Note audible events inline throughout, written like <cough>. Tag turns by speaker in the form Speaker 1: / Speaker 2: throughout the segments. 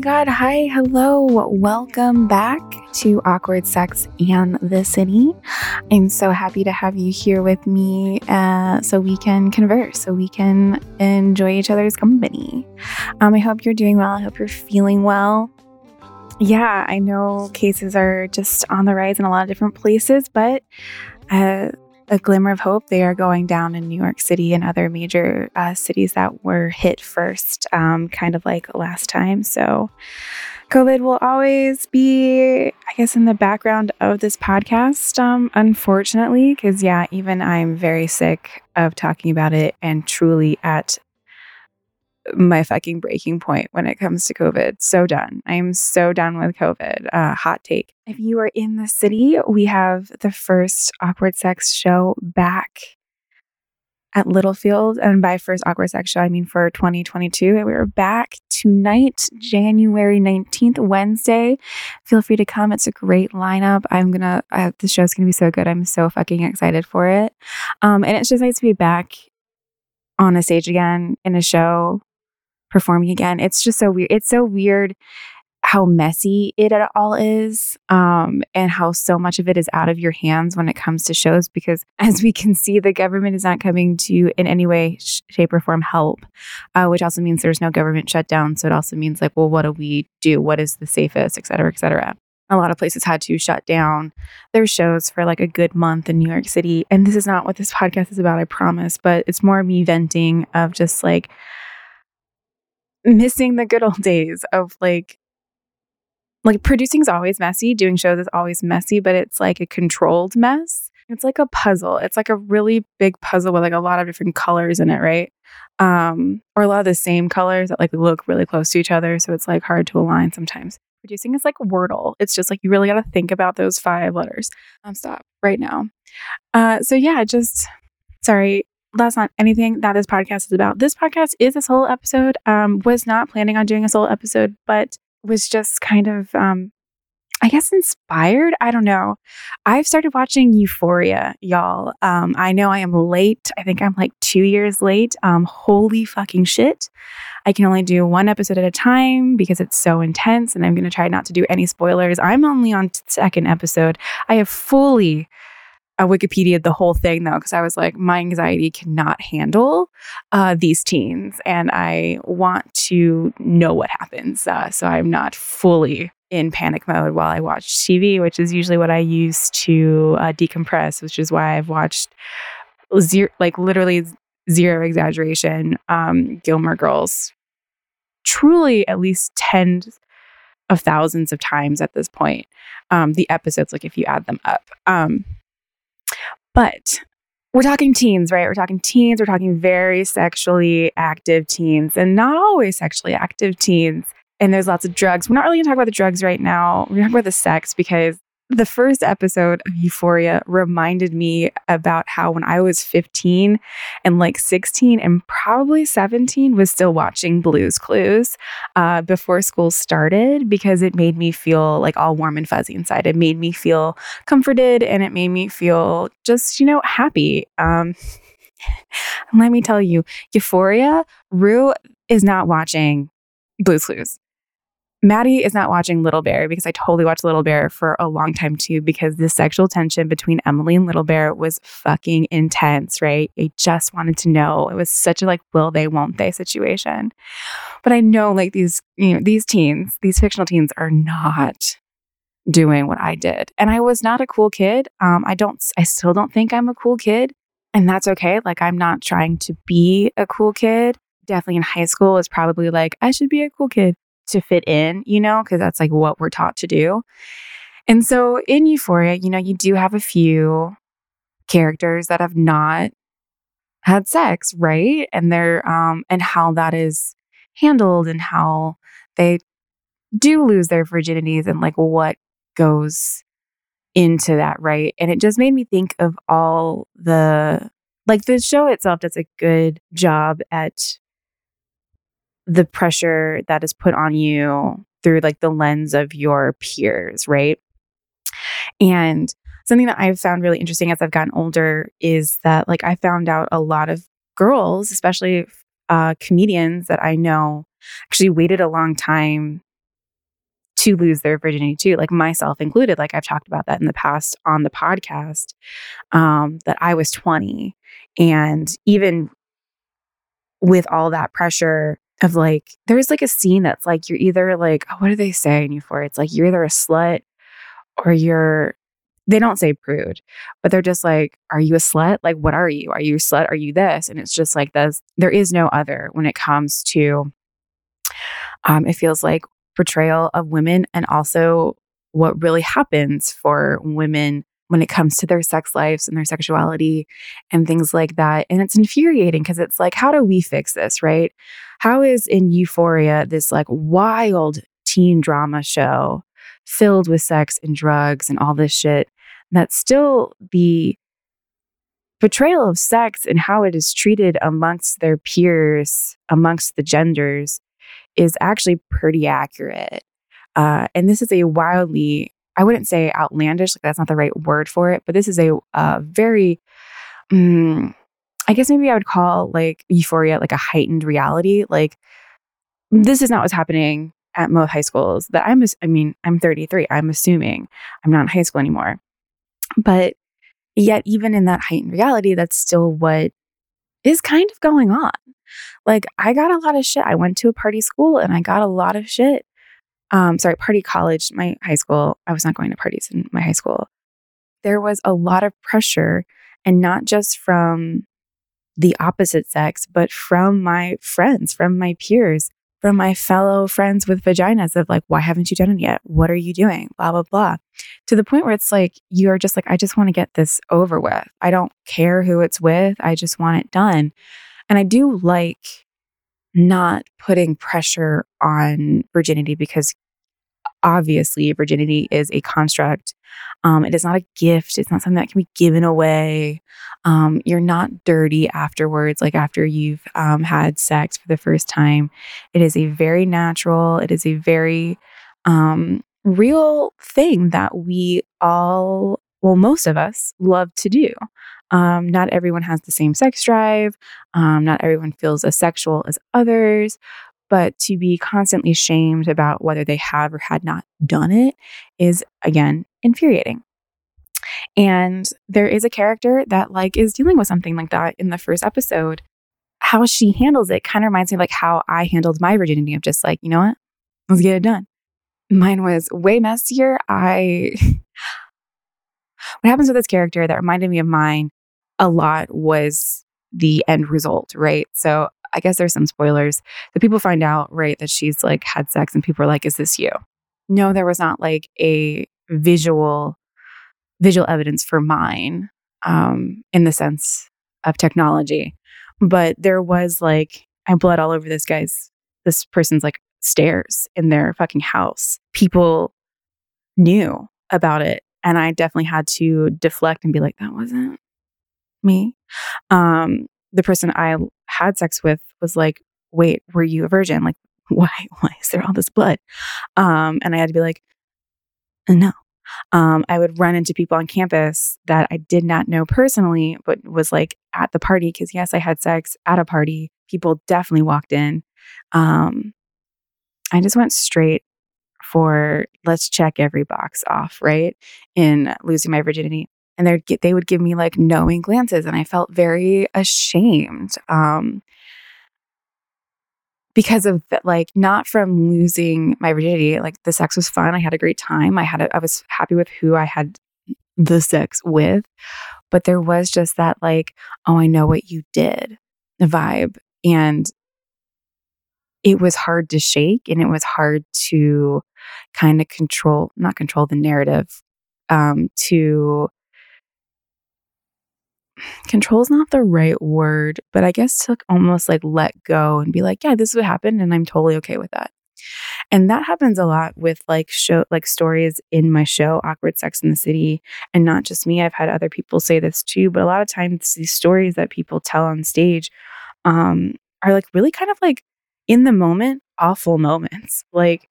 Speaker 1: God. Hi. Hello. Welcome back to Awkward Sex and the City. I'm so happy to have you here with me uh, so we can converse, so we can enjoy each other's company. Um, I hope you're doing well. I hope you're feeling well. Yeah, I know cases are just on the rise in a lot of different places, but uh, a glimmer of hope. They are going down in New York City and other major uh, cities that were hit first, um, kind of like last time. So, COVID will always be, I guess, in the background of this podcast, um, unfortunately, because, yeah, even I'm very sick of talking about it and truly at my fucking breaking point when it comes to COVID. So done. I'm so done with COVID. Uh, hot take. If you are in the city, we have the first Awkward Sex show back at Littlefield. And by first Awkward Sex show, I mean for 2022. And we are back tonight, January 19th, Wednesday. Feel free to come. It's a great lineup. I'm going to, uh, the show's going to be so good. I'm so fucking excited for it. Um, and it's just nice to be back on a stage again in a show performing again. It's just so weird. It's so weird how messy it all is um, and how so much of it is out of your hands when it comes to shows because <laughs> as we can see the government is not coming to in any way sh- shape or form help uh, which also means there's no government shutdown so it also means like well what do we do what is the safest et cetera et cetera a lot of places had to shut down their shows for like a good month in New York City. And this is not what this podcast is about, I promise, but it's more me venting of just like missing the good old <laughs> days of like like producing is always messy doing shows is always messy but it's like a controlled mess. It's like a puzzle. It's like a really big puzzle with like a lot of different colors in it right? Um or a lot of the same colors that like look really close to each other so it's like hard to align sometimes. Producing is like wordle. It's just like you really got to think about those five letters. Um stop right now. Uh so yeah just sorry that's not anything that this podcast is about. This podcast is a solo episode. Um, was not planning on doing a solo episode, but was just kind of, um, I guess, inspired. I don't know. I've started watching Euphoria, y'all. Um, I know I am late. I think I'm like two years late. Um, holy fucking shit. I can only do one episode at a time because it's so intense, and I'm going to try not to do any spoilers. I'm only on second episode. I have fully I Wikipedia the whole thing though, because I was like, my anxiety cannot handle uh, these teens, and I want to know what happens. Uh, so I'm not fully in panic mode while I watch TV, which is usually what I use to uh, decompress, which is why I've watched zero, like literally zero exaggeration, um, Gilmore Girls, truly at least tens of thousands of times at this point. Um, the episodes, like if you add them up. Um, but we're talking teens, right? We're talking teens, we're talking very sexually active teens and not always sexually active teens. And there's lots of drugs. We're not really gonna talk about the drugs right now. We're gonna talk about the sex because the first episode of Euphoria reminded me about how when I was 15 and like 16 and probably 17 was still watching Blues Clues uh, before school started because it made me feel like all warm and fuzzy inside. It made me feel comforted and it made me feel just, you know, happy. Um, <laughs> let me tell you, Euphoria, Rue is not watching Blues Clues. Maddy is not watching Little Bear because I totally watched Little Bear for a long time too, because the sexual tension between Emily and Little Bear was fucking intense, right? I just wanted to know. It was such a like, will they, won't they situation. But I know like these, you know, these teens, these fictional teens are not doing what I did. And I was not a cool kid. Um, I don't, I still don't think I'm a cool kid. And that's okay. Like, I'm not trying to be a cool kid. Definitely in high school is probably like, I should be a cool kid to fit in, you know, because that's like what we're taught to do. And so in Euphoria, you know, you do have a few characters that have not had sex, right? And they're um and how that is handled and how they do lose their virginities and like what goes into that, right? And it just made me think of all the like the show itself does a good job at the pressure that is put on you through like the lens of your peers, right? And something that I've found really interesting as I've gotten older is that like I found out a lot of girls, especially uh, comedians that I know, actually waited a long time to lose their virginity too, like myself included. Like I've talked about that in the past on the podcast, um, that I was 20. And even with all that pressure, of like there's like a scene that's like you're either like oh, what do they say in Euphoria? It's like you're either a slut or you're they don't say prude, but they're just like, are you a slut? Like, what are you? Are you a slut? Are you this? And it's just like this. There is no other when it comes to. Um, it feels like portrayal of women and also what really happens for women when it comes to their sex lives and their sexuality and things like that. And it's infuriating because it's like, how do we fix this, right? How is in Euphoria this like wild teen drama show filled with sex and drugs and all this shit that still the portrayal of sex and how it is treated amongst their peers, amongst the genders, is actually pretty accurate. Uh, and this is a wildly I wouldn't say outlandish, like that's not the right word for it, but this is a uh, very, um, I guess maybe I would call like euphoria like a heightened reality. Like this is not what's happening at most high schools that I'm, I mean, I'm 33. I'm assuming I'm not in high school anymore. But yet, even in that heightened reality, that's still what is kind of going on. Like, I got a lot of shit. I went to a party school and I got a lot of shit um, sorry, party college, my high school. I was not going to parties in my high school. There was a lot of pressure, and not just from the opposite sex, but from my friends, from my peers, from my fellow friends with vaginas of like, why haven't you done it yet? What are you doing? Blah, blah, blah. To the point where it's like, you are just like, I just want to get this over with. I don't care who it's with. I just want it done. And I do like not putting pressure on virginity because obviously virginity is a construct. Um, it is not a gift. It's not something that can be given away. Um, you're not dirty afterwards, like after you've um, had sex for the first time. It is a very natural, it is a very um, real thing that we all, well, most of us love to do. Um, not everyone has the same sex drive. Um, not everyone feels as sexual as others. But to be constantly shamed about whether they have or had not done it is, again, infuriating. And there is a character that like is dealing with something like that in the first episode. How she handles it kind of reminds me of like how I handled my virginity of just like, you know what? Let's get it done. Mine was way messier. I <laughs> what happens with this character that reminded me of mine a lot was the end result, right? So I guess there's some spoilers. The people find out, right, that she's like had sex and people are like, is this you? No, there was not like a visual visual evidence for mine um, in the sense of technology. But there was like, I bled all over this guy's, this person's like stairs in their fucking house. People knew about it. And I definitely had to deflect and be like, that wasn't me. Um, the person I had sex with was like, wait, were you a virgin? Like, <laughs> why, why is there all this blood? Um, and I had to be like, no. Um, I would run into people on campus that I did not know personally, but was like at the party because yes, I had sex at a party. People definitely walked in. Um, I just went straight for let's check every box off, right? In losing my virginity. And they'd get, they would give me like knowing glances, and I felt very ashamed. Um, because of like not from losing my virginity. Like the sex was fun. I had a great time. I had, a, I was happy with who I had the sex with, but there was just that like, oh, I know what you did vibe. And it was hard to shake and it was hard to kind of control, not control the narrative, um, to control is not the right word, but I guess to almost like let go and be like, yeah, this is what happened and I'm totally okay with that. And that happens a lot with like show like stories in my show, Awkward Sex in the City. And not just me, I've had other people say this too, but a lot of times these stories that people tell on stage um are like really kind of like in the moment, awful moments. Like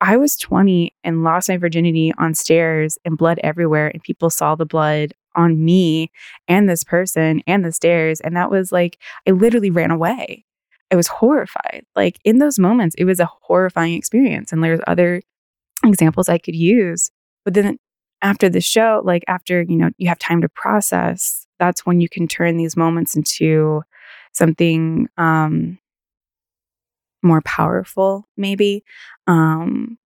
Speaker 1: I was 20 and lost my virginity on stairs and blood everywhere, and people saw the blood on me and this person and the stairs. And that was like, I literally ran away. I was horrified. Like in those moments, it was a horrifying experience. And there's other examples I could use. But then after the show, like after, you know, you have time to process, that's when you can turn these moments into something um more powerful, maybe. Um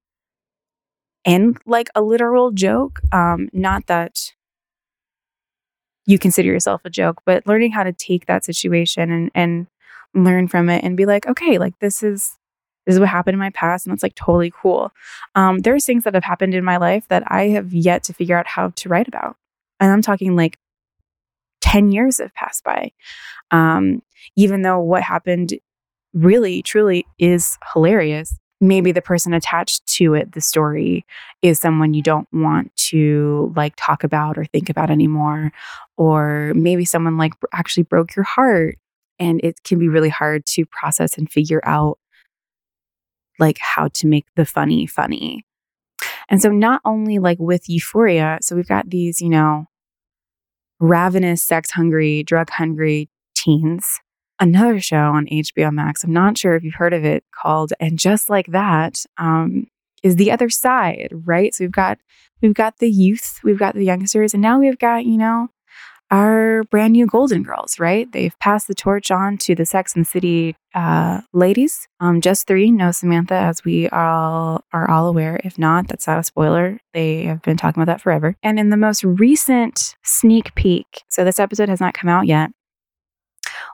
Speaker 1: and like a literal joke. Um, not that you consider yourself a joke, but learning how to take that situation and, and learn from it and be like, okay, like this is this is what happened in my past and it's like totally cool. Um, there's things that have happened in my life that I have yet to figure out how to write about. And I'm talking like 10 years have passed by. Um, even though what happened really, truly is hilarious, maybe the person attached to it, the story, is someone you don't want to like talk about or think about anymore. Or maybe someone like actually broke your heart. And it can be really hard to process and figure out like how to make the funny funny. And so, not only like with euphoria, so we've got these, you know, ravenous, sex hungry, drug hungry teens another show on HBO Max. I'm not sure if you've heard of it called And Just Like That um, is the other side, right? So we've got we've got the youth, we've got the youngsters, and now we've got, you know, our brand new Golden Girls, right? They've passed the torch on to the Sex and City uh, ladies. Um, just three, no Samantha, as we all are all aware. If not, that's not a spoiler. They have been talking about that forever. And in the most recent sneak peek, so this episode has not come out yet,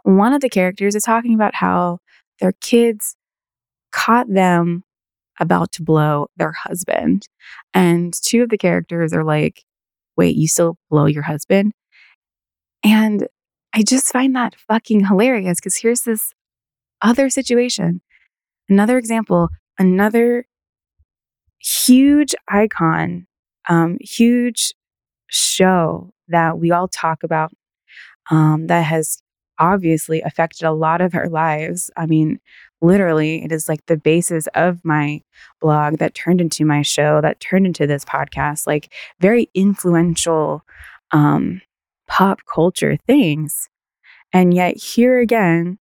Speaker 1: one of the characters is talking about how their kids caught them about to blow their husband. And two of the characters are like, wait, you still blow your husband? And I just find that fucking hilarious because here's this other situation, another example, another huge icon, um, huge show that we all talk about um, that has obviously affected a lot of our lives. I mean, literally, it is like the basis of my blog that turned into my show, that turned into this podcast, like very influential um, pop culture things. And yet, here again,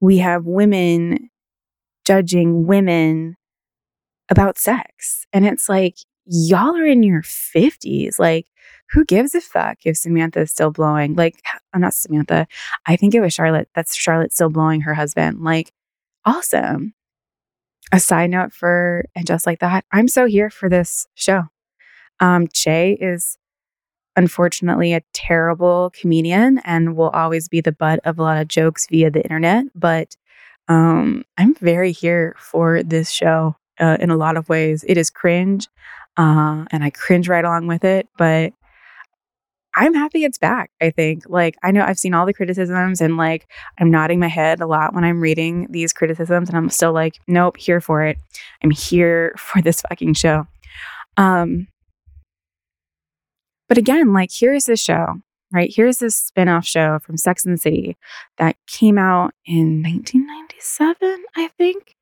Speaker 1: we have women judging women about sex. And it's like, y'all are in your 50s. Like, who gives a fuck if Samantha is still blowing? Like, I'm not Samantha. I think it was Charlotte. That's Charlotte still blowing her husband. Like, awesome. A side note for, and just like that, I'm so here for this show. Um, Che is unfortunately a terrible comedian and will always be the butt of a lot of jokes via the internet. But um, I'm very here for this show uh, in a lot of ways. It is cringe, uh, and I cringe right along with it. But I'm happy it's back. I think. Like, I know I've seen all the criticisms and like I'm nodding my head a lot when I'm reading these criticisms, and I'm still like, nope, here for it. I'm here <laughs> for this fucking show. Um, but again, like, here's this show, right? Here's this spin off show from Sex and the City that came out in 1997, I think,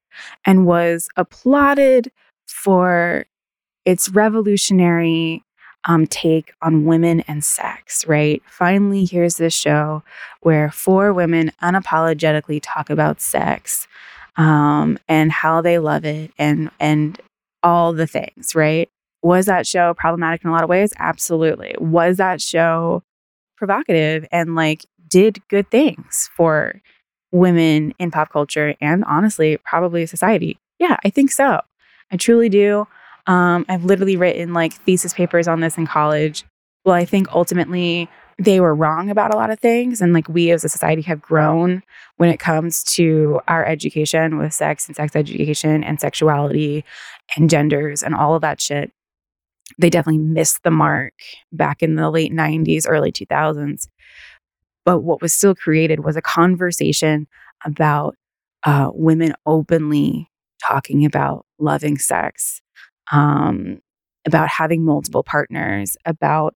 Speaker 1: and was applauded for its revolutionary um, take on women and sex, right? Finally, here's this show where four women unapologetically talk about sex um, and how they love it and and all the things, right? Was that show problematic in a lot of ways? Absolutely. Was that show provocative and like did good things for women in pop culture and honestly, probably society? Yeah, I think so. I truly do. Um, I've literally written like thesis papers on this in college. Well, I think ultimately they were wrong about a lot of things. And like we as a society have grown when it comes to our education with sex and sex education and sexuality and genders and all of that shit. They definitely missed the mark back in the late 90s, early 2000s. But what was still created was a conversation about uh, women openly talking about loving sex um, about having multiple partners, about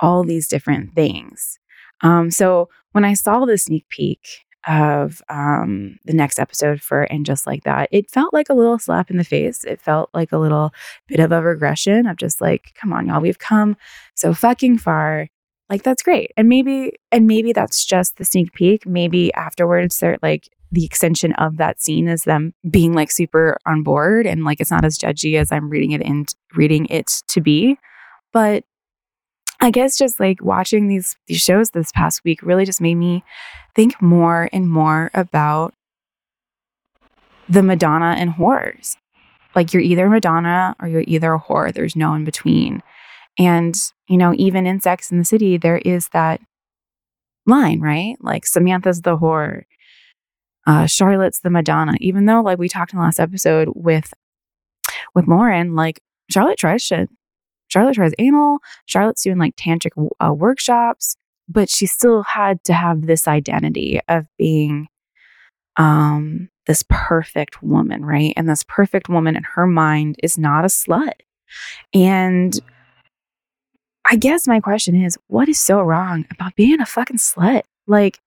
Speaker 1: all these different things. Um, so when I saw the sneak peek of um, the next episode for And Just Like That, it felt like a little slap in the face. It felt like a little bit of a regression of just like, come on, y'all, we've come so fucking far. Like that's great. And maybe, and maybe that's just the sneak peek. Maybe afterwards they're like, the extension of that scene is them being like super on board and like it's not as judgy as I'm reading it in reading it to be. But I guess just like watching these these shows this past week really just made me think more and more about the Madonna and whores. Like you're either Madonna or you're either a whore. There's no in between. And, you know, even in Sex in the City, there is that line, right? Like Samantha's the whore uh, Charlotte's the Madonna. Even though, like we talked in the last episode with with Lauren, like Charlotte tries shit. Charlotte tries anal. Charlotte's doing like tantric uh, workshops, but she still had to have this identity of being um this perfect woman, right? And this perfect woman in her mind is not a slut. And I guess my question is, what is so wrong about being a fucking slut? Like,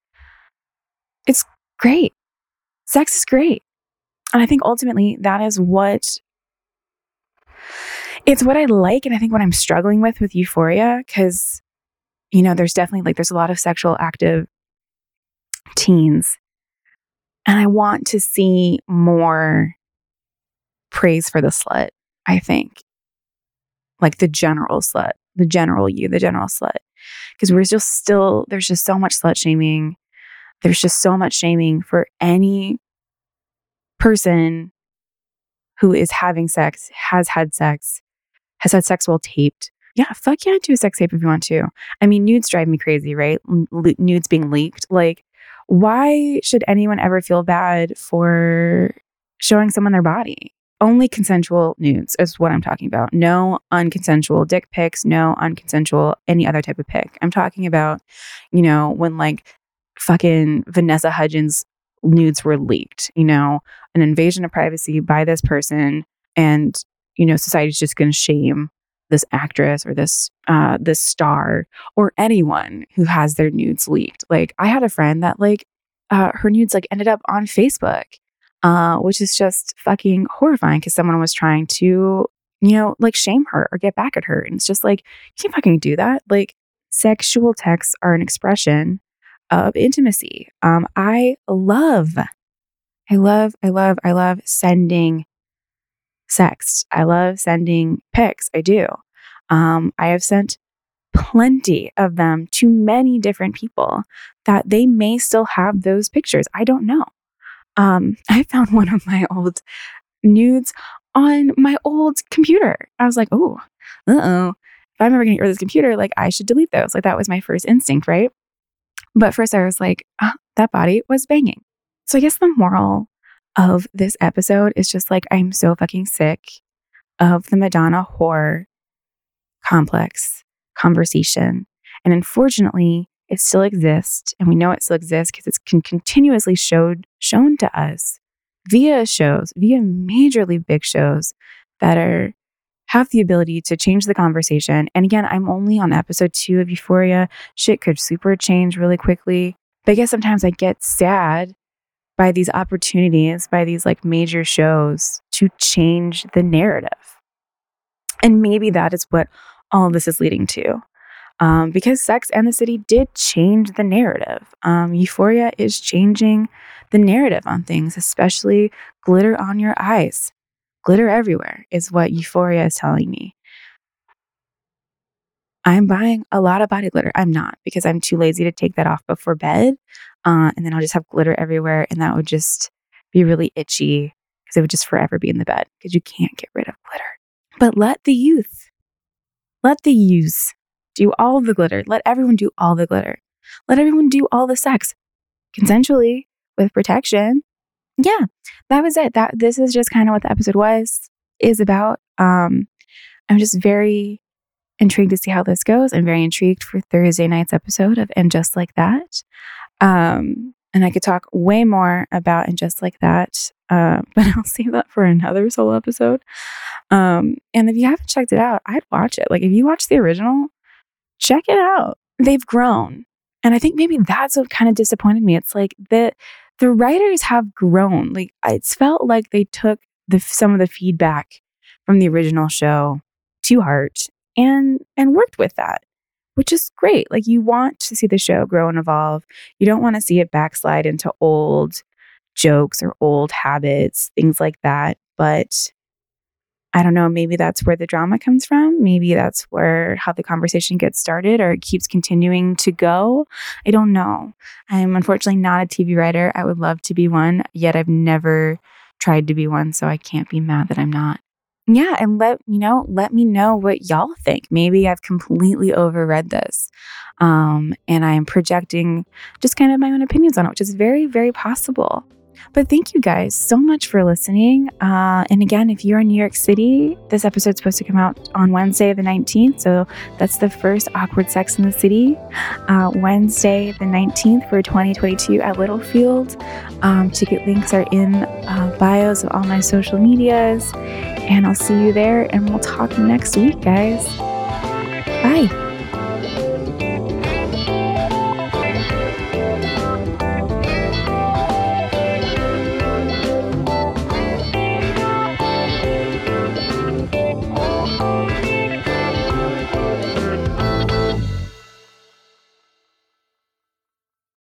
Speaker 1: it's great sex is great. And I think ultimately that is what it's what I like. And I think what I'm struggling with with euphoria, because, you know, there's definitely like, there's a lot of sexual active teens. And I want to see more praise for the slut, I think. Like the general slut, the general you, the general slut. Because we're just still, there's just so much slut shaming. There's just so much shaming for any person who is having sex, has had sex, has had sex while taped. Yeah, fuck yeah, do a sex tape if you want to. I mean, nudes drive me crazy, right? L- nudes being leaked. Like, why should anyone ever feel bad for showing someone their body? Only consensual nudes is what I'm talking about. No unconsensual dick pics, no unconsensual any other type of pic. I'm talking about, you know, when like fucking Vanessa Hudgens nudes were leaked, you know, an invasion of privacy by this person. And, you know, society's just going to shame this actress or this uh this star or anyone who has their nudes leaked. Like I had a friend that like uh her nudes like ended up on Facebook. Uh which is just fucking horrifying cuz someone was trying to, you know, like shame her or get back at her. And it's just like you can't fucking do that. Like sexual texts are an expression of intimacy. Um, I love, I love, I love, I love sending sex. I love sending pics. I do. Um, I have sent plenty of them to many different people that they may still have those pictures. I don't know. Um, <laughs> I found one of my old nudes on my old computer. I was like, oh, uh oh. If I'm ever going to get rid of this computer, like I should delete those. Like that was my first instinct, right? But first, I was like, oh, that body was banging. So I guess the moral of this episode is just like, I'm so fucking sick of the Madonna whore complex conversation And unfortunately, it still exists. And we know it still exists because it's con- continuously showed, shown to us via shows, via majorly big shows that are have the ability to change the conversation. And again, I'm only on episode two of Euphoria. Shit could super change really quickly. But I guess sometimes I get sad by these opportunities, by these like major shows to change the narrative. And maybe that is what all this is leading to. Um, because Sex and the City did change the narrative. Um, Euphoria is changing the narrative on things, especially glitter on your eyes. Glitter everywhere is what Euphoria is telling me. I'm buying a lot of body glitter. I'm not because I'm too lazy to take that off before bed. Uh, and then I'll just have glitter everywhere. And that would just be really itchy because it would just forever be in the bed because you can't get rid of glitter. But let the youth, let the youths do all the glitter. Let everyone do all the glitter. Let everyone do all the sex consensually with protection yeah, that was it. That this is just kind of what the episode was is about. Um, I'm just very intrigued to see how this goes. I'm very intrigued for Thursday night's episode of And Just Like That. Um, and I could talk way more about And Just Like That, uh, <laughs> but I'll save that for another solo episode. Um, and if you haven't checked it out, I'd watch it. Like if you watch the original, check it out. They've grown. And I think maybe that's what kind of disappointed me. It's like the the writers have grown. Like it's felt like they took the some of the feedback from the original show to heart and and worked with that, which is great. Like you want to see the show grow and evolve. You don't want to see it backslide into old jokes or old habits, things like that. But I don't know, maybe that's where the drama comes from. Maybe that's where how the conversation gets started or it keeps continuing to go. I don't know. I'm unfortunately not a TV writer. I would love to be one, yet I've never tried to be one, so I can't be mad that I'm not. Yeah, and let you know, let me know what y'all think. Maybe I've completely overread this. Um, and I'm projecting just kind of my own opinions on it, which is very, very possible. But thank you guys so much for listening. Uh, and again, if you're in New York City, this episode's supposed to come out on Wednesday, the 19th. So that's the first Awkward Sex in the City. Uh, Wednesday, the 19th for 2022 at Littlefield. Um, ticket links are in uh, bios of all my social medias. And I'll see you there, and we'll talk next week, guys. Bye.